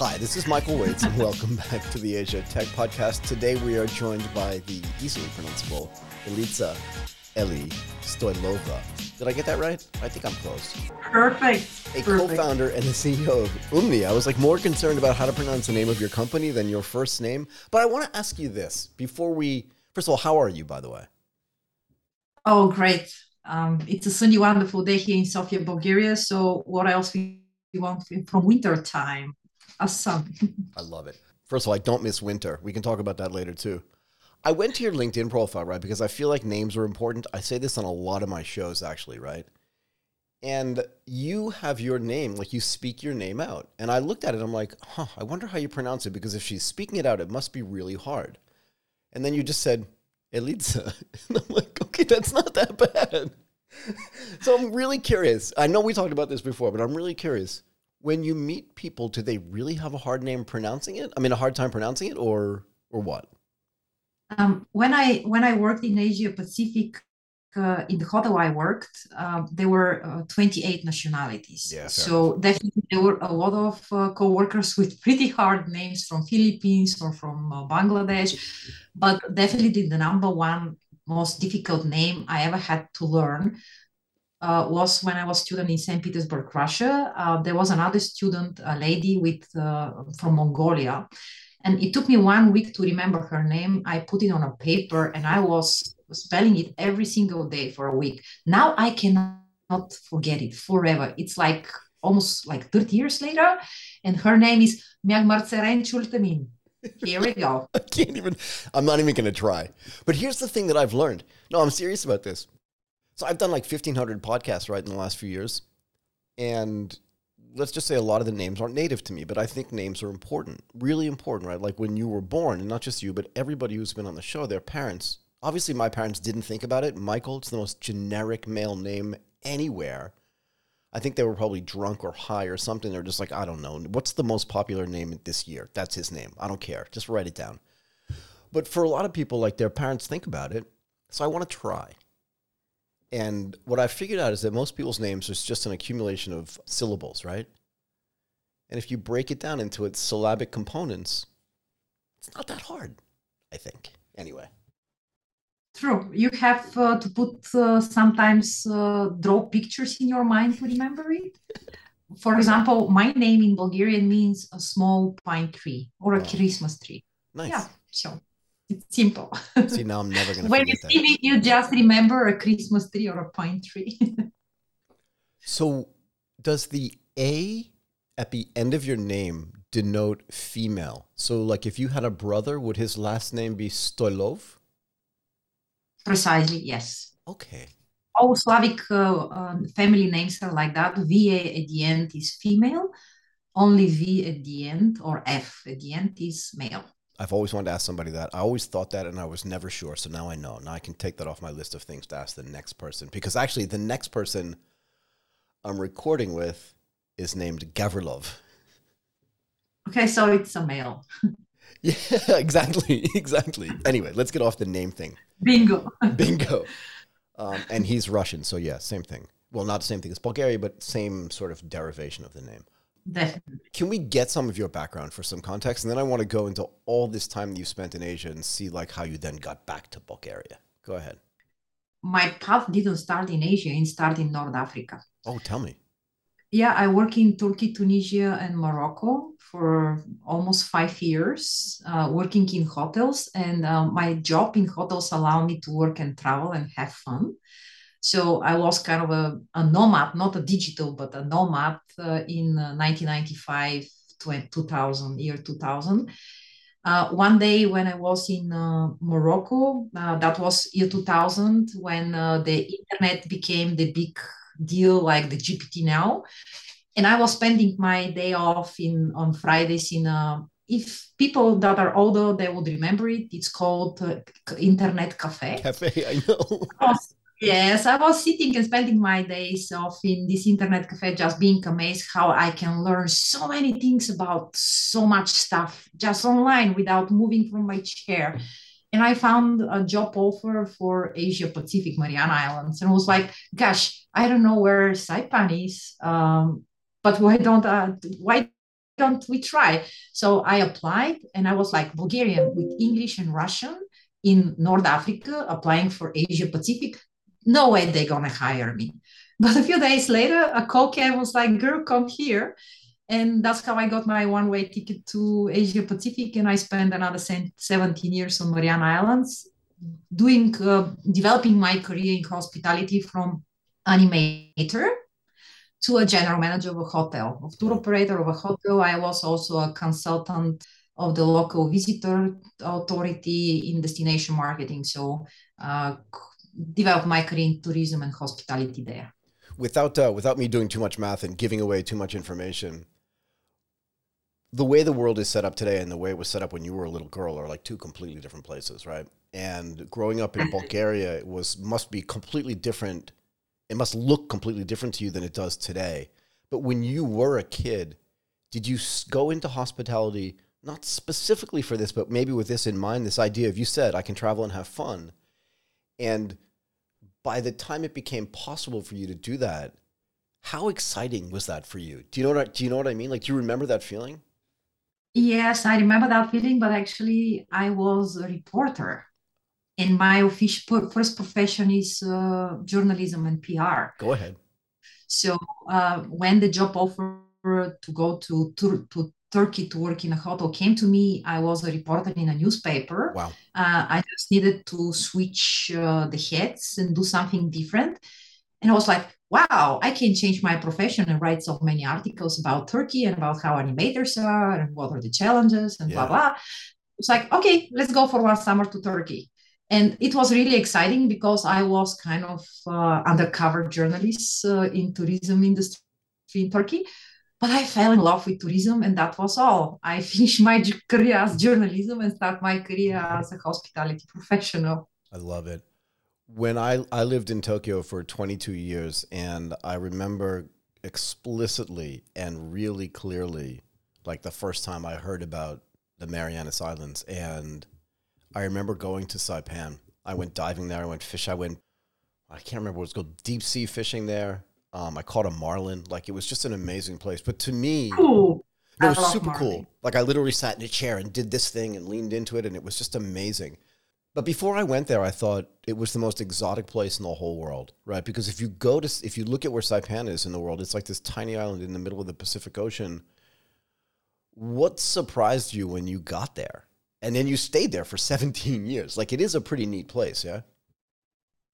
Hi, this is Michael Waitze, and welcome back to the Asia Tech Podcast. Today we are joined by the easily pronounceable Elitza Eli Stoilova. Did I get that right? I think I'm close. Perfect. A Perfect. co-founder and the CEO of Umni. I was like more concerned about how to pronounce the name of your company than your first name. But I want to ask you this before we. First of all, how are you, by the way? Oh, great. Um, it's a sunny, wonderful day here in Sofia, Bulgaria. So, what else we want from winter time? I love it. First of all, I don't miss winter. We can talk about that later too. I went to your LinkedIn profile, right? Because I feel like names are important. I say this on a lot of my shows, actually, right? And you have your name, like you speak your name out. And I looked at it, I'm like, huh, I wonder how you pronounce it because if she's speaking it out, it must be really hard. And then you just said, Elitza. And I'm like, okay, that's not that bad. so I'm really curious. I know we talked about this before, but I'm really curious. When you meet people, do they really have a hard name pronouncing it? I mean, a hard time pronouncing it, or or what? Um, when I when I worked in Asia Pacific, uh, in the hotel I worked, uh, there were uh, 28 nationalities. Yeah, so definitely there were a lot of uh, co-workers with pretty hard names from Philippines or from uh, Bangladesh, but definitely the number one most difficult name I ever had to learn uh, was when I was student in St. Petersburg, Russia. Uh, there was another student, a lady with uh, from Mongolia, and it took me one week to remember her name. I put it on a paper, and I was spelling it every single day for a week. Now I cannot forget it forever. It's like almost like 30 years later, and her name is Myagmartseren Chultamin. Here we go. I can't even. I'm not even going to try. But here's the thing that I've learned. No, I'm serious about this. So I've done like 1,500 podcasts right in the last few years, and let's just say a lot of the names aren't native to me, but I think names are important, really important, right? Like when you were born, and not just you, but everybody who's been on the show, their parents. Obviously, my parents didn't think about it. Michael, it's the most generic male name anywhere. I think they were probably drunk or high or something. They're just like, I don't know. What's the most popular name this year? That's his name. I don't care. Just write it down. But for a lot of people, like their parents think about it. So I want to try. And what I figured out is that most people's names is just an accumulation of syllables, right? And if you break it down into its syllabic components, it's not that hard, I think. Anyway. True. You have uh, to put uh, sometimes uh, draw pictures in your mind to remember it. For example, my name in Bulgarian means a small pine tree or a Wow. Christmas tree. Nice. Yeah, so it's simple. See, now I'm never going to when you see me, you just remember a Christmas tree or a pine tree. So, does the A at the end of your name denote female? So, like if you had a brother, would his last name be Stoilov? Precisely, yes. Okay. All Slavic uh, um, family names are like that. VA at the end is female. Only V at the end or F at the end is male. I've always wanted to ask somebody that. I always thought that and I was never sure. So now I know. Now I can take that off my list of things to ask the next person. Because actually, the next person I'm recording with is named Gavrilov. Okay, so it's a male. Yeah, exactly. Exactly. Anyway, let's get off the name thing. Bingo. Bingo. Um, and he's Russian. So, yeah, same thing. Well, not the same thing as Bulgaria, but same sort of derivation of the name. Definitely. Can we get some of your background for some context? And then I want to go into all this time that you spent in Asia and see like how you then got back to Bulgaria. Go ahead. My path didn't start in Asia, it started in North Africa. Oh, tell me. Yeah, I work in Turkey, Tunisia, and Morocco for almost five years, uh, working in hotels. And uh, my job in hotels allowed me to work and travel and have fun. So I was kind of a, a nomad, not a digital, but a nomad uh, in uh, 1995, 2000, year 2000. Uh, one day when I was in uh, Morocco, uh, that was year 2000, when uh, the internet became the big deal like the GPT now. And I was spending my day off in on Fridays in a if people that are older they would remember it it's called uh, internet cafe Cafe, I know. Yes, I was sitting and spending my days off in this internet cafe, just being amazed how I can learn so many things about so much stuff just online without moving from my chair. And I found a job offer for Asia Pacific, Mariana Islands, and was like, "Gosh, I don't know where Saipan is, um, but why don't I, why don't we try? So I applied and I was like Bulgarian with English and Russian in North Africa, applying for Asia Pacific. No way they're gonna hire me. But a few days later, a call came was like, girl, come here. And that's how I got my one-way ticket to Asia Pacific. And I spent another 17 years on Mariana Islands doing, uh, developing my career in hospitality from animator to a general manager of a hotel, of tour operator of a hotel. I was also a consultant of the local visitor authority in destination marketing. So uh, develop my career in tourism and hospitality there. Without uh, without me doing too much math and giving away too much information, the way the world is set up today and the way it was set up when you were a little girl are like two completely different places, right? And growing up in Bulgaria was must be completely different. It must look completely different to you than it does today. But when you were a kid, did you go into hospitality not specifically for this, but maybe with this in mind? This idea of you said I can travel and have fun, and by the time it became possible for you to do that, how exciting was that for you? Do you know what? Do you know what I mean? Like, do you remember that feeling? Yes, I remember that feeling, but actually, I was a reporter, and my official first profession is uh, journalism and PR. Go ahead. So uh, when the job offer to go to to, to Turkey to work in a hotel came to me, I was a reporter in a newspaper. Wow. Uh, I just needed to switch uh, the heads and do something different, and I was like, wow, I can change my profession and write so many articles about Turkey and about how animators are and what are the challenges and yeah. blah blah. It's like, okay, let's go for one summer to Turkey. And it was really exciting because I was kind of uh, undercover journalist uh, in tourism industry in Turkey. But I fell in love with tourism, and that was all. I finished my career as journalism and start my career as a hospitality professional. I love it when I I lived in Tokyo for 22 years, and I remember explicitly and really clearly, like the first time I heard about the Marianas Islands, and I remember going to Saipan. I went diving there. I went fish. I went. I can't remember what it's called. Deep sea fishing there. Um, I caught a marlin. Like it was just an amazing place. But to me, cool. it was super marlin. cool. Like I literally sat in a chair and did this thing and leaned into it, and it was just amazing. But before I went there, I thought it was the most exotic place in the whole world, right? Because if you go to, if you look at where Saipan is in the world, it's like this tiny island in the middle of the Pacific Ocean. What surprised you when you got there? And then you stayed there for 17 years. Like it is a pretty neat place, yeah?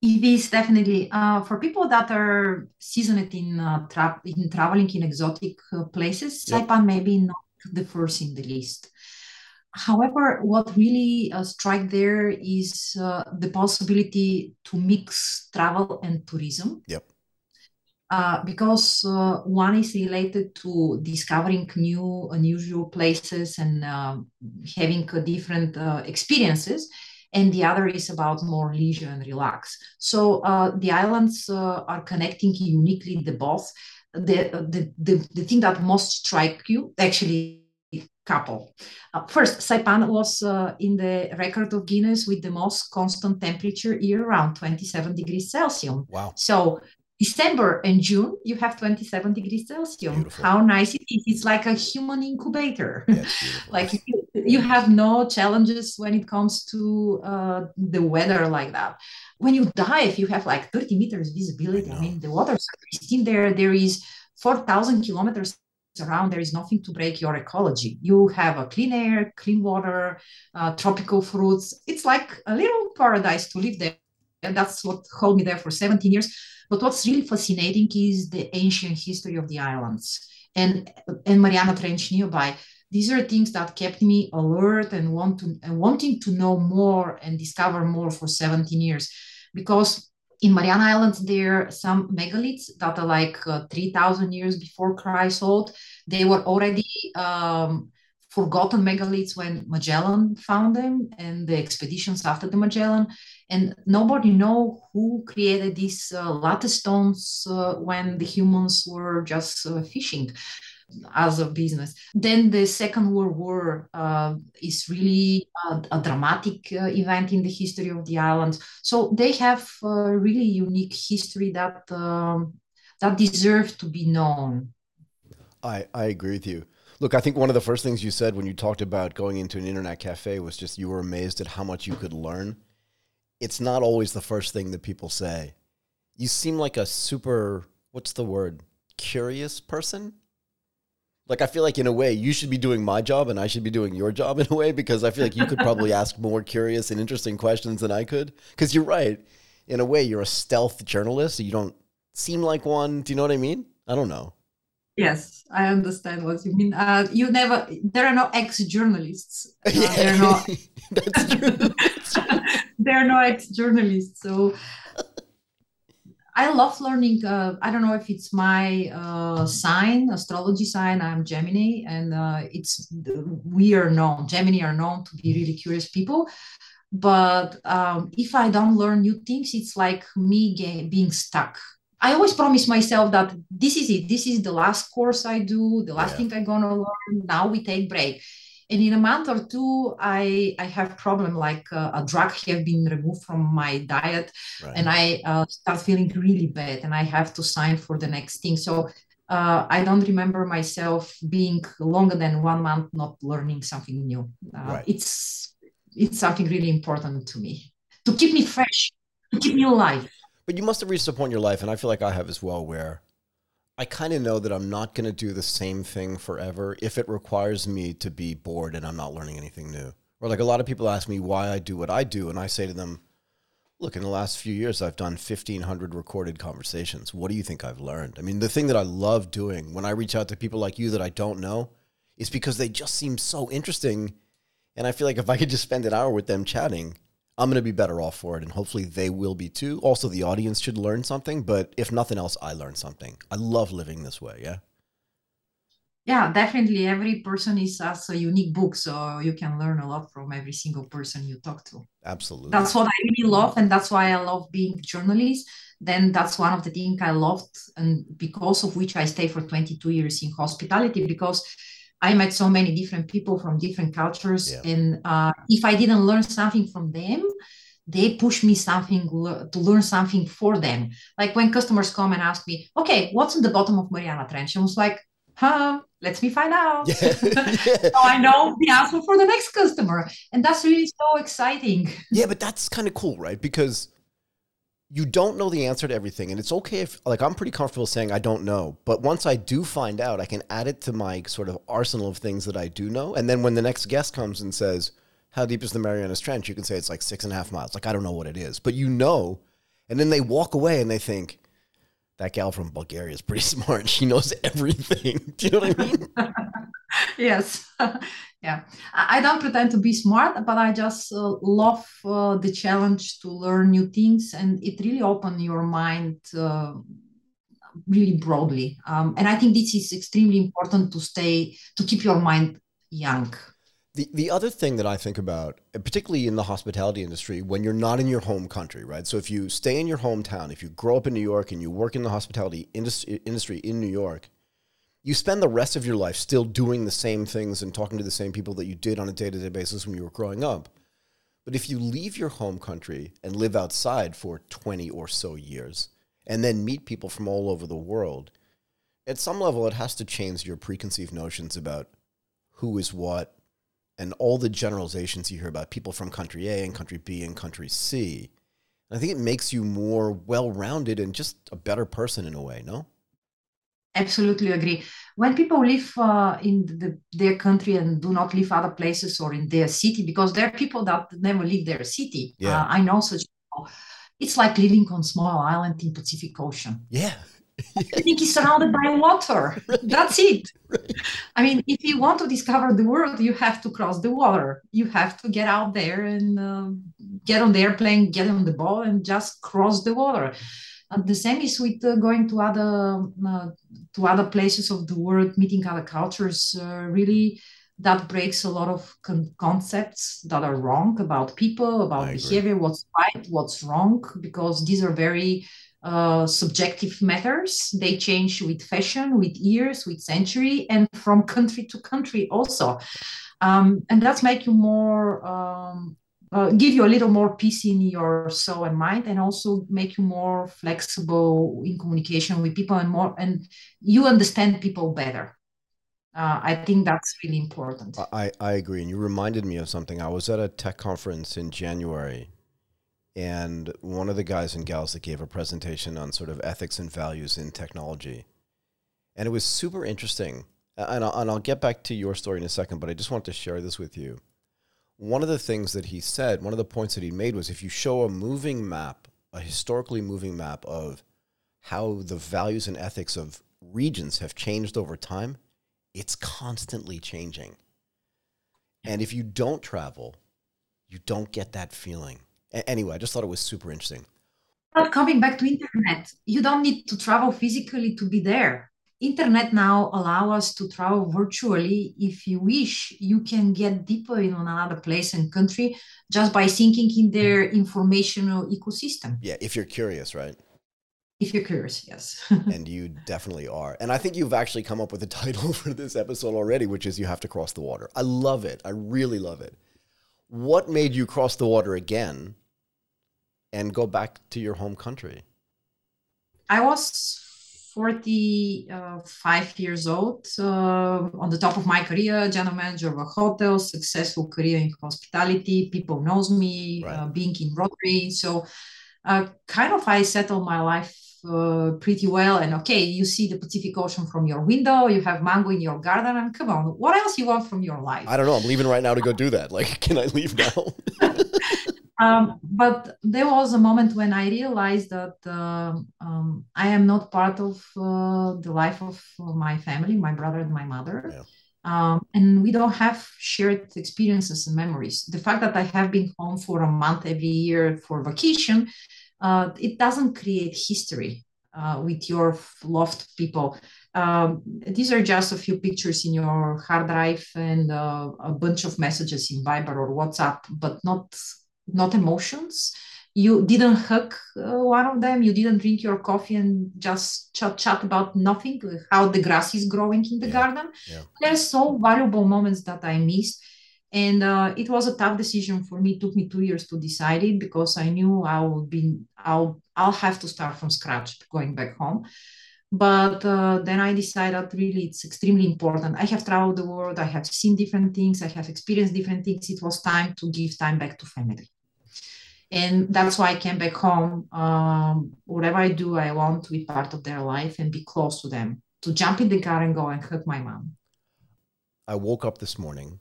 It is definitely uh, for people that are seasoned in, uh, tra- in traveling in exotic uh, places. Yep. Saipan maybe not the first in the list. However, what really uh, strike there is uh, the possibility to mix travel and tourism. Yep. Uh, because uh, one is related to discovering new, unusual places and uh, having different uh, experiences, and the other is about more leisure and relax. So the islands are connecting uniquely the both. The, the, the, the thing that most strike you actually couple. Uh, first, Saipan was uh, in the record of Guinness with the most constant temperature year round, 27 degrees Celsius. Wow. So December and June, you have 27 degrees Celsius. Beautiful. How nice it is. It's like a human incubator. like you, you, have no challenges when it comes to uh, the weather like that. When you dive, you have like 30 meters visibility. I, I mean, the water's pristine there. There is 4,000 kilometers around, there is nothing to break your ecology. You have a clean air, clean water, uh, tropical fruits. It's like a little paradise to live there. And that's what held me there for 17 years. But what's really fascinating is the ancient history of the islands and, and Mariana Trench nearby. These are things that kept me alert and, want to, and wanting to know more and discover more for 17 years. Because in Mariana Islands, there are some megaliths that are like uh, 3,000 years before Christ old. They were already um, forgotten megaliths when Magellan found them and the expeditions after the Magellan. And nobody know who created these uh, stones uh, when the humans were just uh, fishing as a business. Then the Second World War uh, is really a, a dramatic uh, event in the history of the island. So they have a really unique history that um, that deserve to be known. I, I agree with you. Look, I think one of the first things you said when you talked about going into an internet cafe was just you were amazed at how much you could learn. It's not always the first thing that people say. You seem like a super, what's the word, curious person? Like, I feel like in a way you should be doing my job and I should be doing your job in a way because I feel like you could probably ask more curious and interesting questions than I could. Because you're right. In a way, you're a stealth journalist. So You don't seem like one. Do you know what I mean? I don't know. Yes, I understand what you mean. Uh, you never. There are no ex-journalists. Uh, yeah, there are no. That's true. there are no ex-journalists. So I love learning. Uh, I don't know if it's my uh, sign, astrology sign. I'm Gemini, and uh, it's we are known. Gemini are known to be really curious people. But um, if I don't learn new things, it's like me being stuck I always promise myself that this is it. This is the last course I do, the last yeah. thing I'm gonna learn. Now we take break. And in a month or two, I I have problem like uh, a drug have been removed from my diet, right. and I uh, start feeling really bad, and I have to sign for the next thing. So uh, I don't remember myself being longer than one month not learning something new. Uh, right. It's it's something really important to me to keep me fresh, to keep me alive. But you must have reached a point in your life, and I feel like I have as well, where I kind of know that I'm not going to do the same thing forever if it requires me to be bored and I'm not learning anything new. Or like a lot of people ask me why I do what I do, and I say to them, look, in the last few years, I've done 1,500 recorded conversations. What do you think I've learned? I mean, the thing that I love doing when I reach out to people like you that I don't know is because they just seem so interesting. And I feel like if I could just spend an hour with them chatting, I'm going to be better off for it, and hopefully they will be too. Also, the audience should learn something, but if nothing else, I learn something. I love living this way. Yeah. Yeah, definitely. Every person is as a unique book, so you can learn a lot from every single person you talk to. Absolutely. That's what I really love, and that's why I love being a journalist. Then that's one of the things I loved, and because of which I stay for 22 years in hospitality because I met so many different people from different cultures, yeah. and uh, if I didn't learn something from them, they push me something to learn something for them. Like when customers come and ask me, "Okay, what's in the bottom of Mariana Trench?" I was like, "Huh." Let me find out. Yeah. so I know the answer for the next customer. And that's really so exciting. Yeah, but that's kind of cool, right? Because you don't know the answer to everything. And it's okay if like i'm pretty comfortable saying i don't know. But once i do find out i can add it to my sort of arsenal of things that i do know. And then when the next guest comes and says how deep is the marianas trench you can say it's like six and a half miles. Like i don't know what it is. But you know. And then they walk away and they think that gal from bulgaria is pretty smart. She knows everything. Do you know what i mean? Yes yeah. I don't pretend to be smart but i just uh, love uh, the challenge to learn new things and it really open your mind uh, really broadly. Um, and i think this is extremely important to stay to keep your mind young. The, the other thing that I think about, particularly in the hospitality industry, when you're not in your home country, right? So if you stay in your hometown, if you grow up in New York and you work in the hospitality industry, industry in New York, you spend the rest of your life still doing the same things and talking to the same people that you did on a day to day basis when you were growing up. But if you leave your home country and live outside for 20 or so years and then meet people from all over the world, at some level it has to change your preconceived notions about who is what and all the generalizations you hear about people from country A and country B and country C. And I think it makes you more well rounded and just a better person in a way, no? Absolutely agree when people live uh, in the, their country and do not live other places or in their city because there are people that never leave their city yeah. Uh, i know such people it's like living on small island in pacific ocean yeah I think it's surrounded by water. Right. That's it. Right. I mean, if you want to discover the world, you have to cross the water. You have to get out there and uh, get on the airplane, get on the boat, and just cross the water. And the same is with uh, going to other uh, to other places of the world, meeting other cultures. Uh, really, that breaks a lot of con- concepts that are wrong about people, about behavior, what's right, what's wrong, because these are very uh, subjective matters. They change with fashion, with years, with century, and from country to country also. Um, and that's make you more um, uh, give you a little more peace in your soul and mind and also make you more flexible in communication with people and more and you understand people better Uh, I think that's really important. I, I agree. And you reminded me of something. I was at a tech conference in January, and one of the guys and gals that gave a presentation on sort of ethics and values in technology. And it was super interesting. And I'll, and I'll get back to your story in a second, but I just want to share this with you. One of the things that he said, one of the points that he made was if you show a moving map, a historically moving map of how the values and ethics of regions have changed over time, it's constantly changing. And if you don't travel, you don't get that feeling. A- anyway, I just thought it was super interesting. Coming back to internet, you don't need to travel physically to be there. Internet now allow us to travel virtually. If you wish, you can get deeper in another place and country just by thinking in their informational ecosystem. Yeah, if you're curious, right? If you're curious, yes. and you definitely are. And I think you've actually come up with a title for this episode already, which is You Have to Cross the Water. I love it. I really love it. What made you cross the water again and go back to your home country? I was 45 years old, uh, on the top of my career, general manager of a hotel, successful career in hospitality. People knows me, Right. uh, being in Rotary. So uh, kind of I settled my life uh, pretty well. And okay, you see the Pacific Ocean from your window, you have mango in your garden, and come on, what else you want from your life? I don't know. I'm leaving right now to go do that. Like, can I leave now? Um, but there was a moment when I realized that um um, I am not part of uh, the life of uh, my family, my brother and my mother. Yeah. Um, and we don't have shared experiences and memories. The fact that I have been home for a month every year for vacation, uh, it doesn't create history uh, with your loved people. Um, these are just a few pictures in your hard drive and uh, a bunch of messages in Viber or WhatsApp, but not not emotions. You didn't hug uh, one of them. You didn't drink your coffee and just chat chat about nothing, how the grass is growing in the Yeah, garden. yeah. There's so valuable moments that I missed. And uh, it was a tough decision for me. It took me two years to decide it because I knew I would be I'll I'll have to start from scratch going back home. But uh, then I decided really it's extremely important. I have traveled the world. I have seen different things. I have experienced different things. It was time to give time back to family and that's why I came back home. Um, whatever I do, I want to be part of their life and be close to them. To jump in the car and go and hug my mom. I woke up this morning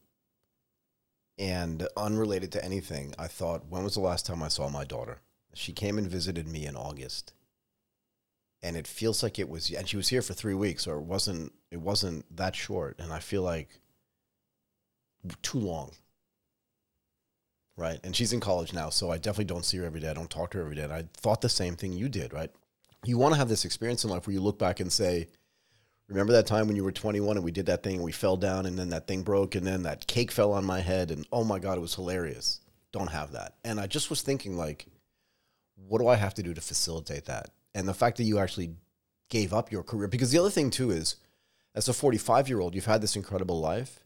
and unrelated to anything, I thought, when was the last time I saw my daughter? She came and visited me in August. And it feels like it was and she was here for 3 weeks or it wasn't it wasn't that short and I feel like too long. Right? And she's in college now, so I definitely don't see her every day. I don't talk to her every day. And I thought the same thing you did, right? You want to have this experience in life where you look back and say, Remember that time when you were 21 and we did that thing and we fell down and then that thing broke and then that cake fell on my head and oh my God, it was hilarious. Don't have that. And I just was thinking, like, what do I have to do to facilitate that? And the fact that you actually gave up your career, because the other thing too is, as a 45 year old, you've had this incredible life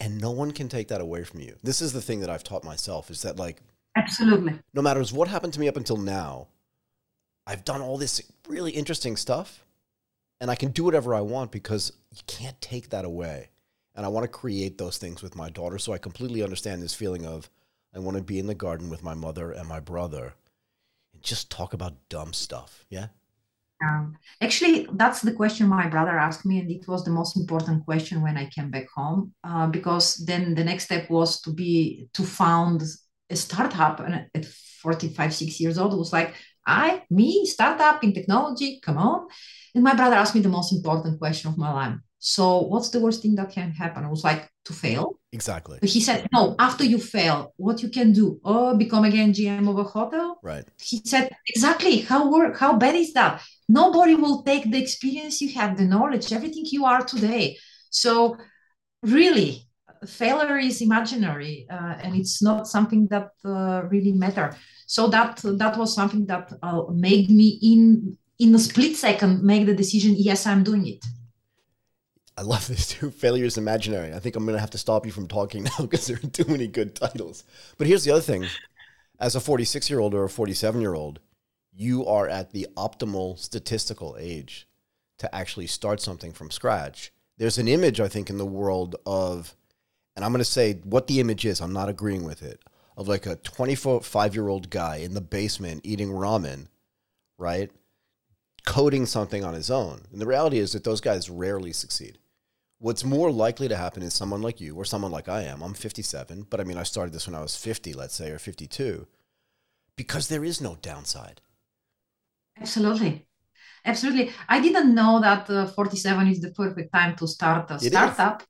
and no one can take that away from you. This is the thing that I've taught myself is that, like, Absolutely. no matter what happened to me up until now, I've done all this really interesting stuff and I can do whatever I want because you can't take that away. And I want to create those things with my daughter. So I completely understand this feeling of I want to be in the garden with my mother and my brother and just talk about dumb stuff. Yeah. Um, actually, that's the question my brother asked me, and it was the most important question when I came back home. Uh, because then the next step was to be to found a startup, and at 45, six years old, it was like, I, me, startup in technology, come on. And my brother asked me the most important question of my life. So, what's the worst thing that can happen? I was like, to fail. Exactly. But he said, no, after you fail, what you can do? Oh, become again GM of a hotel? Right. he said exactly how work how bad is that nobody will take the experience you have the knowledge everything you are today so really failure is imaginary uh, and it's not something that uh, really matter so that that was something that uh, made me in in a split second make the decision yes i'm doing it I love this too. Failure is imaginary. I think I'm going to have to stop you from talking now because there are too many good titles. But here's the other thing as a 46 year old or a 47 year old, you are at the optimal statistical age to actually start something from scratch there's an image I think in the world of, and I'm going to say what the image is. I'm not agreeing with it. Of like a 25 year old guy in the basement eating ramen, right? Coding something on his own. And the reality is that those guys rarely succeed. What's more likely to happen is someone like you or someone like I am. I'm 57, but I mean, I started this when I was 50, let's say, or 52, because there is no downside. Absolutely. Absolutely. I didn't know that uh, 47 is the perfect time to start a It startup.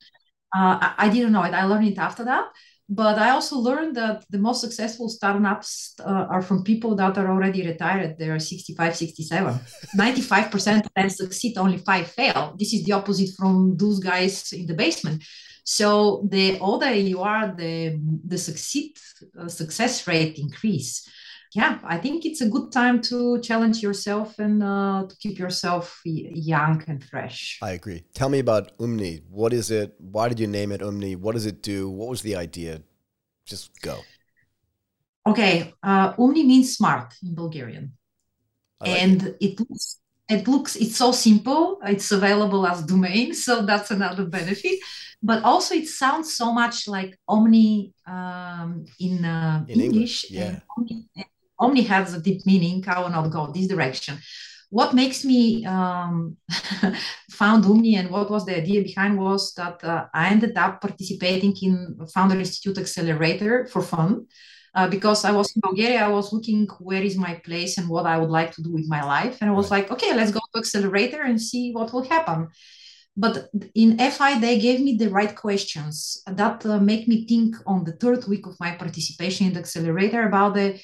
Uh, I, I didn't know it. I learned it after that. But I also learned that the most successful startups uh, are from people that are already retired. They are 65, 67. 95% of them succeed, only five fail. This is the opposite from those guys in the basement. So the older you are, the the succeed uh, success rate increase yeah, I think it's a good time to challenge yourself and uh, to keep yourself young and fresh. I agree. Tell me about Umni. What is it? Why did you name it Umni? What does it do? What was the idea? Just go. Okay, uh, Umni means smart in Bulgarian, like and it. it looks it looks it's so simple. It's available as domain, so that's another benefit. But also, it sounds so much like Omni um, in, uh, in English. English. Yeah. Omni, Omni has a deep meaning. I will not go this direction. What makes me um, found Omni and what was the idea behind was that uh, I ended up participating in Founder Institute Accelerator for fun. Uh, because I was in Bulgaria, I was looking where is my place and what I would like to do with my life. And I was like, okay, let's go to Accelerator and see what will happen. But in FI, they gave me the right questions that uh, make me think on the third week of my participation in the Accelerator about the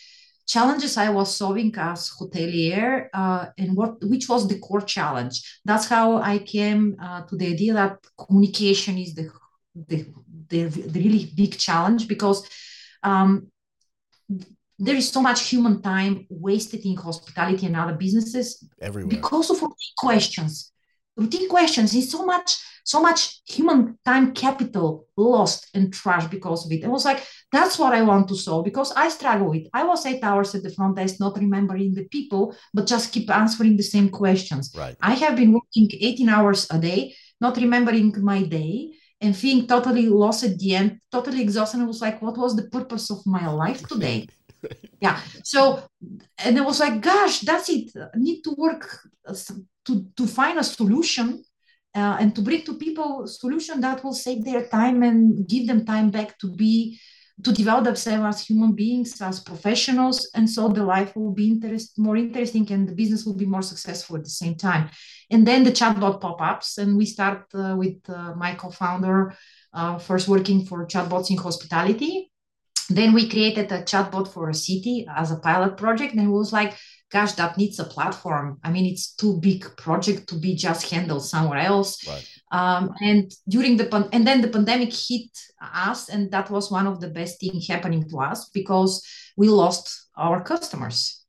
challenges I was solving as hotelier uh, and what which was the core challenge. That's how I came uh, to the idea that communication is the the, the, the really big challenge because um, there is so much human time wasted in hospitality and other businesses Everywhere. because of questions. Routine questions is so much so much human time capital lost and trash because of it. It was like, that's what I want to solve because I struggle with. I was eight hours at the front desk, not remembering the people, but just keep answering the same questions. Right. I have been working 18 hours a day, not remembering my day and feeling totally lost at the end, totally exhausted. I was like, what was the purpose of my life today? yeah. So, and it was like, gosh, that's it. I need to work uh, to, to find a solution uh, and to bring to people solution that will save their time and give them time back to be to develop themselves as human beings as professionals and so the life will be interest, more interesting and the business will be more successful at the same time and then the chatbot pop-ups and we start uh, with uh, my co-founder uh, first working for chatbots in hospitality then we created a chatbot for a city as a pilot project and it was like gosh, that needs a platform. I mean, it's too big project to be just handled somewhere else. Right. Um, and during the and then the pandemic hit us, and that was one of the best things happening to us because we lost our customers.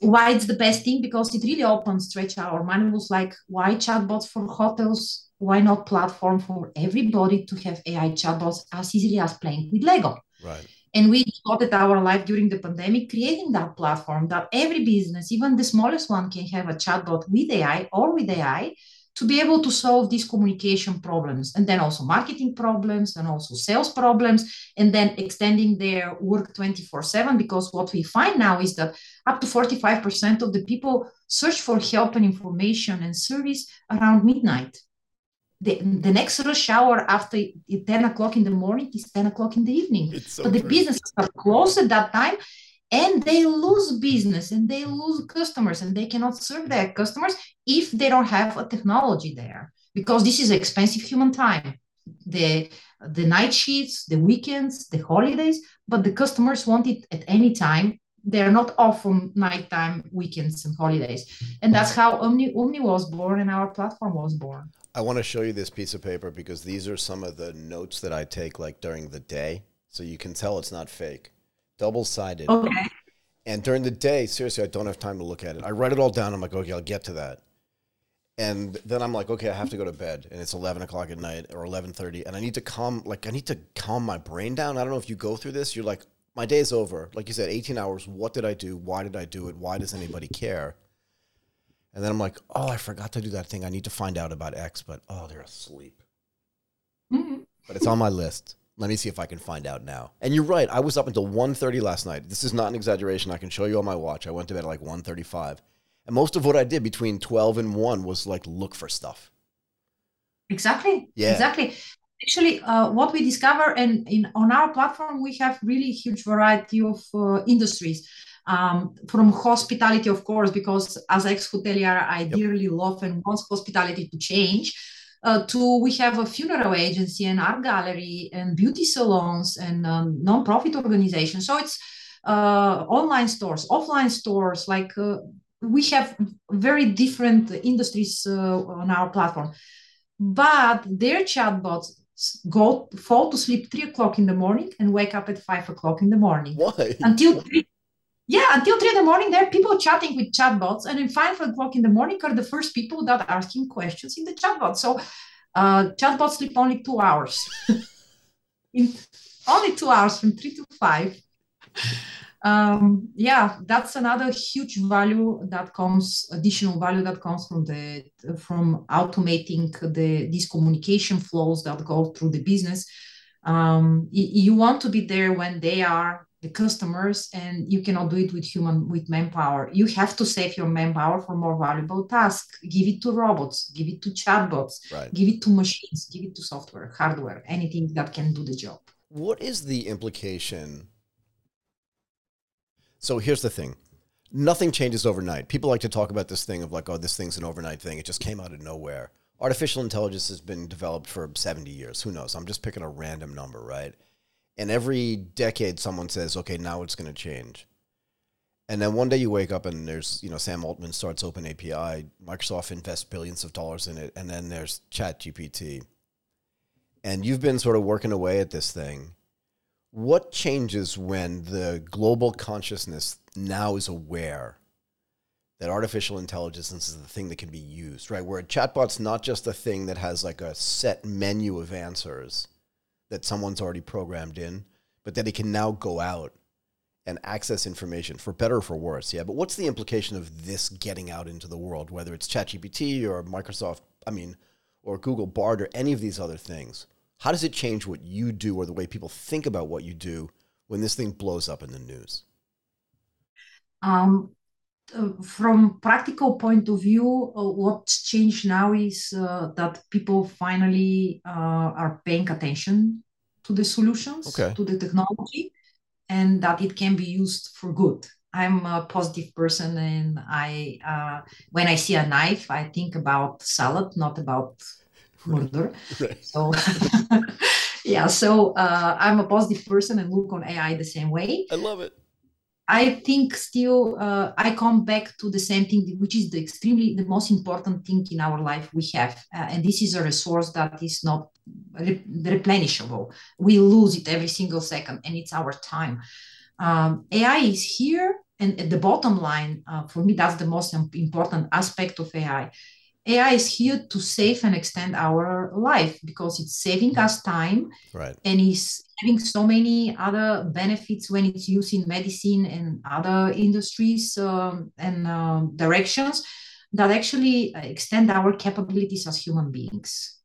Why it's the best thing? Because it really opened stretch our mind was like, why chatbots for hotels? Why not platform for everybody to have AI chatbots as easily as playing with Lego? Right. And we devoted our life during the pandemic creating that platform that every business, even the smallest one, can have a chatbot with AI or with AI to be able to solve these communication problems and then also marketing problems and also sales problems and then extending their work 24 7 because what we find now is that up to 45% of the people search for help and information and service around midnight the, the next rush hour after 10 o'clock in the morning is 10 o'clock in the evening. So but the true. businesses are closed at that time and they lose business and they lose customers and they cannot serve their customers if they don't have a technology there because this is expensive human time. The the night shifts, the weekends, the holidays, but the customers want it at any time. They're not off on nighttime, weekends, and holidays. And that's how Omni, Omni was born and our platform was born. I want to show you this piece of paper because these are some of the notes that I take like during the day. So you can tell it's not fake. Double sided. Okay. And during the day, seriously, I don't have time to look at it. I write it all down. I'm like, okay, I'll get to that. And then I'm like, okay, I have to go to bed, and it's 11 o'clock at night or 11:30, and I need to calm, like, I need to calm my brain down. I don't know if you go through this. You're like, my day's over. Like you said, 18 hours. What did I do? Why did I do it? Why does anybody care? And then I'm like, oh, I forgot to do that thing. I need to find out about X, but oh, they're asleep. Mhm. But it's on my list. Let me see if I can find out now. And you're right. I was up until 1.30 last night. This is not an exaggeration. I can show you on my watch. I went to bed at like 1.35. And most of what I did between 12 and 1 was like look for stuff. Exactly. Yeah. Exactly. Actually, uh, what we discover and in on our platform, we have really huge variety of uh, industries. Um, from hospitality, of course, because as ex-hotelier, I dearly love and want hospitality to change. Uh, to we have a funeral agency and art gallery and beauty salons and um, non-profit organizations. So it's uh, online stores, offline stores. Like uh, we have very different industries uh, on our platform but their chatbots go fall to sleep three o'clock in the morning and wake up at five o'clock in the morning. Why? until three, yeah until three in the morning there are people chatting with chatbots and then five o'clock in the morning are the first people that are asking questions in the chatbot. So uh, chatbots sleep only two hours. In only two hours from three to five um, yeah that's another huge value that comes additional value that comes from the from automating the these communication flows that go through the business um, y- you want to be there when they are the customers and you cannot do it with human with manpower you have to save your manpower for more valuable tasks give it to robots give it to chatbots Right. give it to machines give it to software hardware anything that can do the job What is the implication? So here's the thing. Nothing changes overnight. People like to talk about this thing of like, oh, this thing's an overnight thing. It just came out of nowhere. Artificial intelligence has been developed for 70 years. Who knows? I'm just picking a random number, right? And every decade someone says, okay, now it's going to change. And then one day you wake up and there's, you know, Sam Altman starts Open AI, Microsoft invests billions of dollars in it, and then there's ChatGPT. And you've been sort of working away at this thing. What changes when the global consciousness now is aware that artificial intelligence is the thing that can be used, right? Where a chatbot's not just a thing that has like a set menu of answers that someone's already programmed in, but that it can now go out and access information for better or for worse. Yeah, but what's the implication of this getting out into the world, whether it's ChatGPT or Microsoft, I mean, or Google Bard or any of these other things? How does it change what you do or the way people think about what you do when this thing blows up in the news? Um, uh, from practical point of view, uh, what's changed now is uh, that people finally uh, are paying attention to the solutions, Okay. to the technology, and that it can be used for good. I'm a positive person, and I, uh, when I see a knife, I think about salad, not about murder. Right. So, yeah, so uh, I'm a positive person and look on AI the same way. I love it. I think still uh, I come back to the same thing, which is the extremely the most important thing in our life we have, uh, and this is a resource that is not re- replenishable. We lose it every single second, and it's our time. Um, AI is here, and at the bottom line, uh, for me, that's the most important aspect of AI. AI is here to save and extend our life because it's saving us time Right. and is having so many other benefits when it's used in medicine and other industries um, and um, directions that actually extend our capabilities as human beings.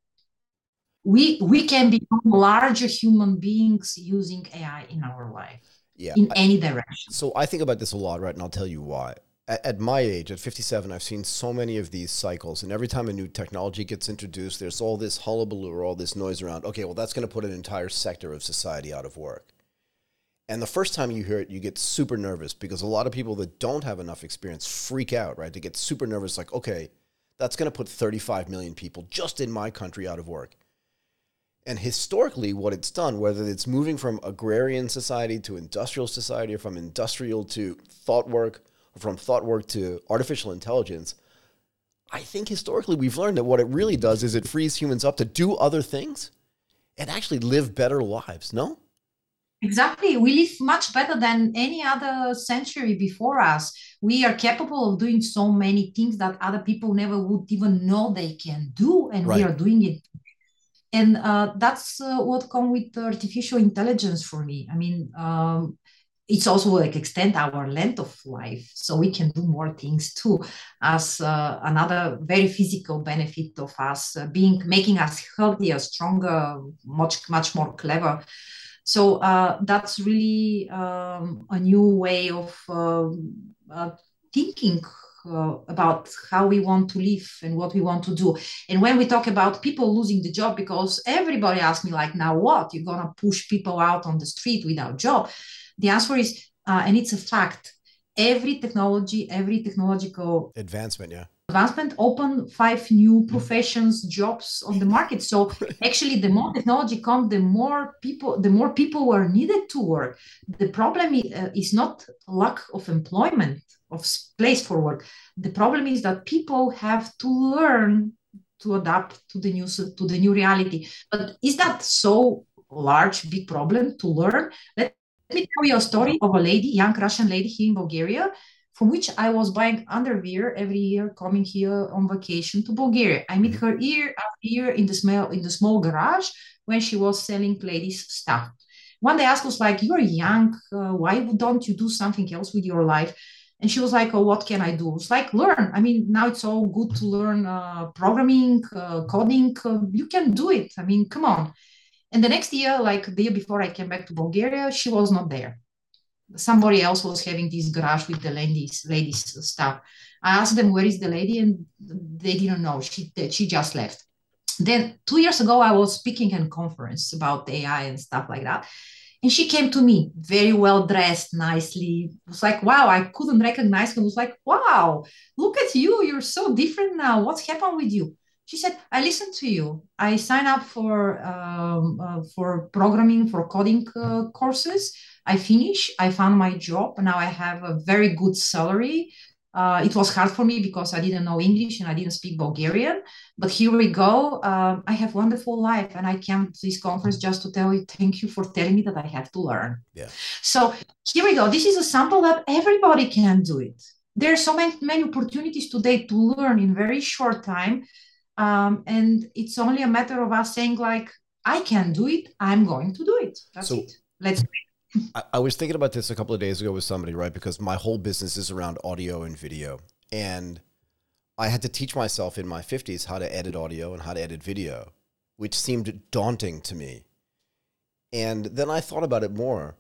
We we can become larger human beings using AI in our life Yeah. in any direction. So I think about this a lot, right? And I'll tell you why. At, at my age, at 57, I've seen so many of these cycles. And every time a new technology gets introduced, there's all this hullabaloo or all this noise around. Okay, well, that's going to put an entire sector of society out of work. And the first time you hear it, you get super nervous because a lot of people that don't have enough experience freak out, right? They get super nervous, like, okay, that's going to put 35 million people just in my country out of work. And historically, what it's done, whether it's moving from agrarian society to industrial society, or from industrial to thought work, or from thought work to artificial intelligence, I think historically we've learned that what it really does is it frees humans up to do other things and actually live better lives. No? Exactly. We live much better than any other century before us. We are capable of doing so many things that other people never would even know they can do, and we are doing it. And uh, that's uh, what come with artificial intelligence for me. I mean, um, it's also like extend our length of life so we can do more things too as uh, another very physical benefit of us uh, being making us healthier stronger much much more clever. So uh, that's really um, a new way of um, uh, thinking uh, about how we want to live and what we want to do. And when we talk about people losing the job, because everybody asks me like, now what? You're gonna push people out on the street without job? The answer is, uh, and it's a fact. Every technology, every technological advancement, yeah, advancement open five new professions jobs on the market so actually the more technology comes the more people the more people were needed to work the problem is, uh, is not lack of employment of place for work the problem is that people have to learn to adapt to the new to the new reality but is that so large big problem to learn let me tell you a story of a lady young russian lady here in bulgaria from which I was buying underwear every year coming here on vacation to Bulgaria. I meet her year after year in the small in the small garage when she was selling ladies stuff. One day I was like, "You're young. Uh, why don't you do something else with your life?" And she was like, "Oh, what can I do?" It's like learn. I mean, now it's all good to learn uh, programming, uh, coding. Uh, you can do it. I mean, come on. And the next year, like the year before I came back to Bulgaria, she was not there somebody else was having this garage with the ladies ladies stuff i asked them where is the lady and they didn't know she she just left then two years ago i was speaking in a conference about ai and stuff like that and she came to me very well dressed nicely. It was like wow i couldn't recognize her. It was like wow look at you. You're so different now. What's happened with you? She said i listened to you. I sign up for um, uh, for programming for coding uh, courses. I finish. I found my job. Now I have a very good salary. Uh, it was hard for me because I didn't know English and I didn't speak Bulgarian. But here we go. Um, I have wonderful life, and I came to this conference just to tell you thank you for telling me that I have to learn. Yeah. So here we go. This is a sample that everybody can do it. There are so many, many opportunities today to learn in very short time, um, and it's only a matter of us saying like, "I can do it. I'm going to do it." That's so, it. Let's. I, I was thinking about this a couple of days ago with somebody, right? Because my whole business is around audio and video. And I had to teach myself in my 50s how to edit audio and how to edit video, which seemed daunting to me. And then I thought about it more.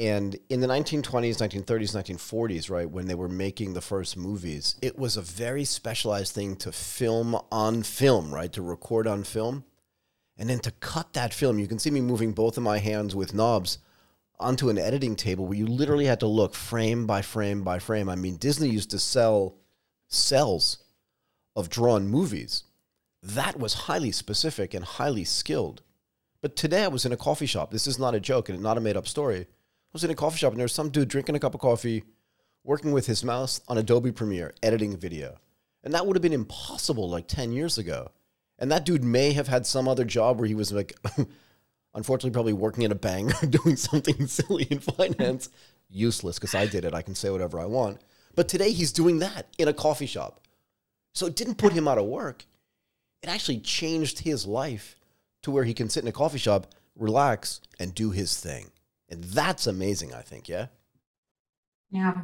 And in the 1920s, 1930s, 1940s, right, when they were making the first movies, it was a very specialized thing to film on film, right, to record on film. And then to cut that film, you can see me moving both of my hands with knobs onto an editing table where you literally had to look frame by frame by frame. I mean, Disney used to sell cells of drawn movies. That was highly specific and highly skilled. But today I was in a coffee shop. This is not a joke and not a made up story. I was in a coffee shop and there was some dude drinking a cup of coffee, working with his mouse on Adobe Premiere, editing video. And that would have been impossible like 10 years ago. And that dude may have had some other job where he was like unfortunately probably working at a bank or doing something silly in finance. Useless because i did it. I can say whatever i want. But today he's doing that in a coffee shop. So it didn't put him out of work. It actually changed his life to where he can sit in a coffee shop relax and do his thing. And that's amazing i think yeah? Yeah.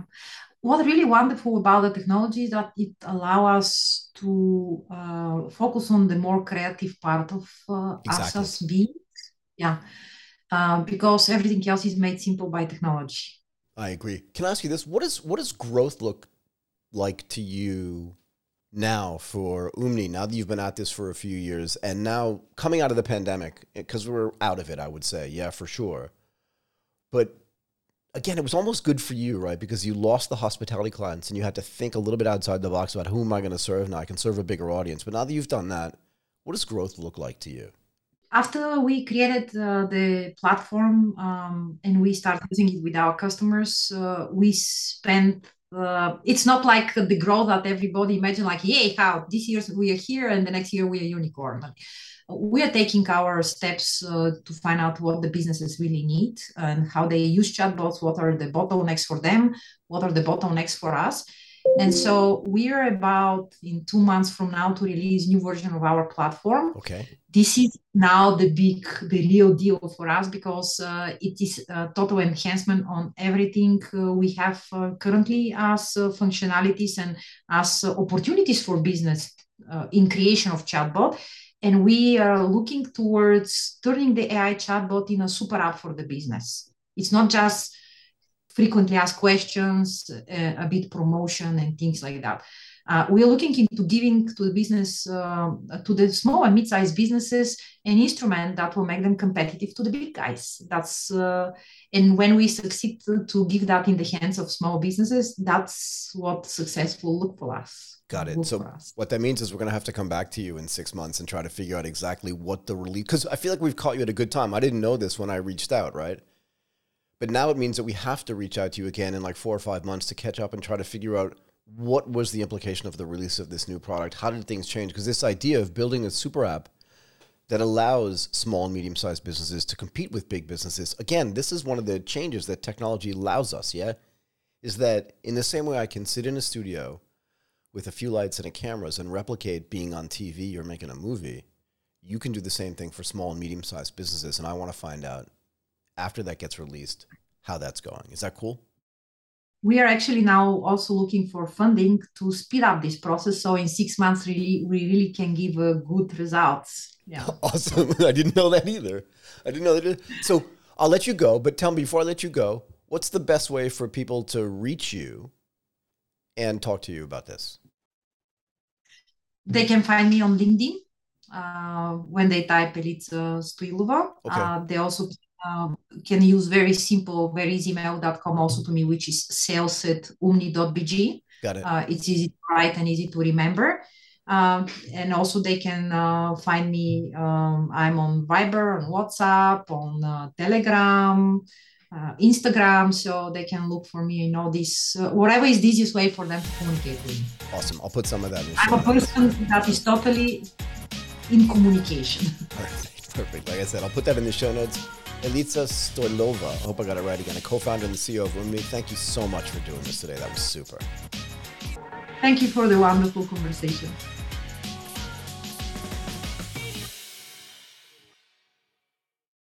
What's really wonderful about the technology is that it allows us to uh, focus on the more creative part of uh, exactly. us as beings yeah uh, because everything else is made simple by technology i agree can i ask you this what is what does growth look like to you now for Umni, now that you've been at this for a few years and now coming out of the pandemic, because we're out of it, I would say, yeah, for sure. But again, it was almost good for you, right? Because you lost the hospitality clients and you had to think a little bit outside the box about who am I going to serve now? I can serve a bigger audience. But now that you've done that, what does growth look like to you? After we created uh, the platform um, and we started using it with our customers, uh, we spent. Uh, it's not like the growth that everybody imagine, like, yay, how this year we are here and the next year we are unicorn. we are taking our steps uh, to find out what the businesses really need and how they use chatbots, what are the bottlenecks for them, what are the bottlenecks for us And so we are about in two months from now to release new version of our platform. Okay. This is now the big, the real deal for us because uh, it is a total enhancement on everything uh, we have uh, currently as uh, functionalities and as uh, opportunities for business uh, in creation of chatbot. And we are looking towards turning the AI chatbot in a super app for the business. It's not just frequently asked questions, uh, a bit promotion and things like that. Uh, we are looking into giving to the business, uh, to the small and mid-sized businesses, an instrument that will make them competitive to the big guys. That's uh, and when we succeed to, to, give that in the hands of small businesses, that's what success will look for us. Got it. So what that means is we're gonna have to come back to you in six months and try to figure out exactly what the relief. Because I feel like we've caught you at a good time. I didn't know this when I reached out, right? But now it means that we have to reach out to you again in like four or five months to catch up and try to figure out what was the implication of the release of this new product? How did things change? Because this idea of building a super app that allows small and medium sized businesses to compete with big businesses, again, this is one of the changes that technology allows us, yeah? Is that in the same way I can sit in a studio with a few lights and a cameras and replicate being on TV or making a movie, you can do the same thing for small and medium sized businesses. And I want to find out after that gets released how that's going. Is that cool? We are actually now also looking for funding to speed up this process. So in six months, really, we really can give uh, good results. Yeah. Awesome. I didn't know that either. I didn't know that. So I'll let you go, but tell me before I let you go, what's the best way for people to reach you and talk to you about this? They can find me on LinkedIn uh, when they type Elitza Stoilova. Okay. Uh, they also um, can use very simple, very easy mail.com also to me, which is sales at umni.bg. Got it. Uh, it's easy to write and easy to remember. Um, and also they can uh, find me. Um, I'm on Viber, on WhatsApp, on uh, Telegram, uh, Instagram, so they can look for me in all this. Uh, whatever is the easiest way for them to communicate with me. Awesome. I'll put some of that. in I'm a person that is totally in communication. Perfect. Perfect. Like I said, I'll put that in the show notes. Elitza Stoilova, I hope I got it right again, a co-founder and the CEO of Umni. Thank you so much for doing this today. That was super. Thank you for the wonderful conversation.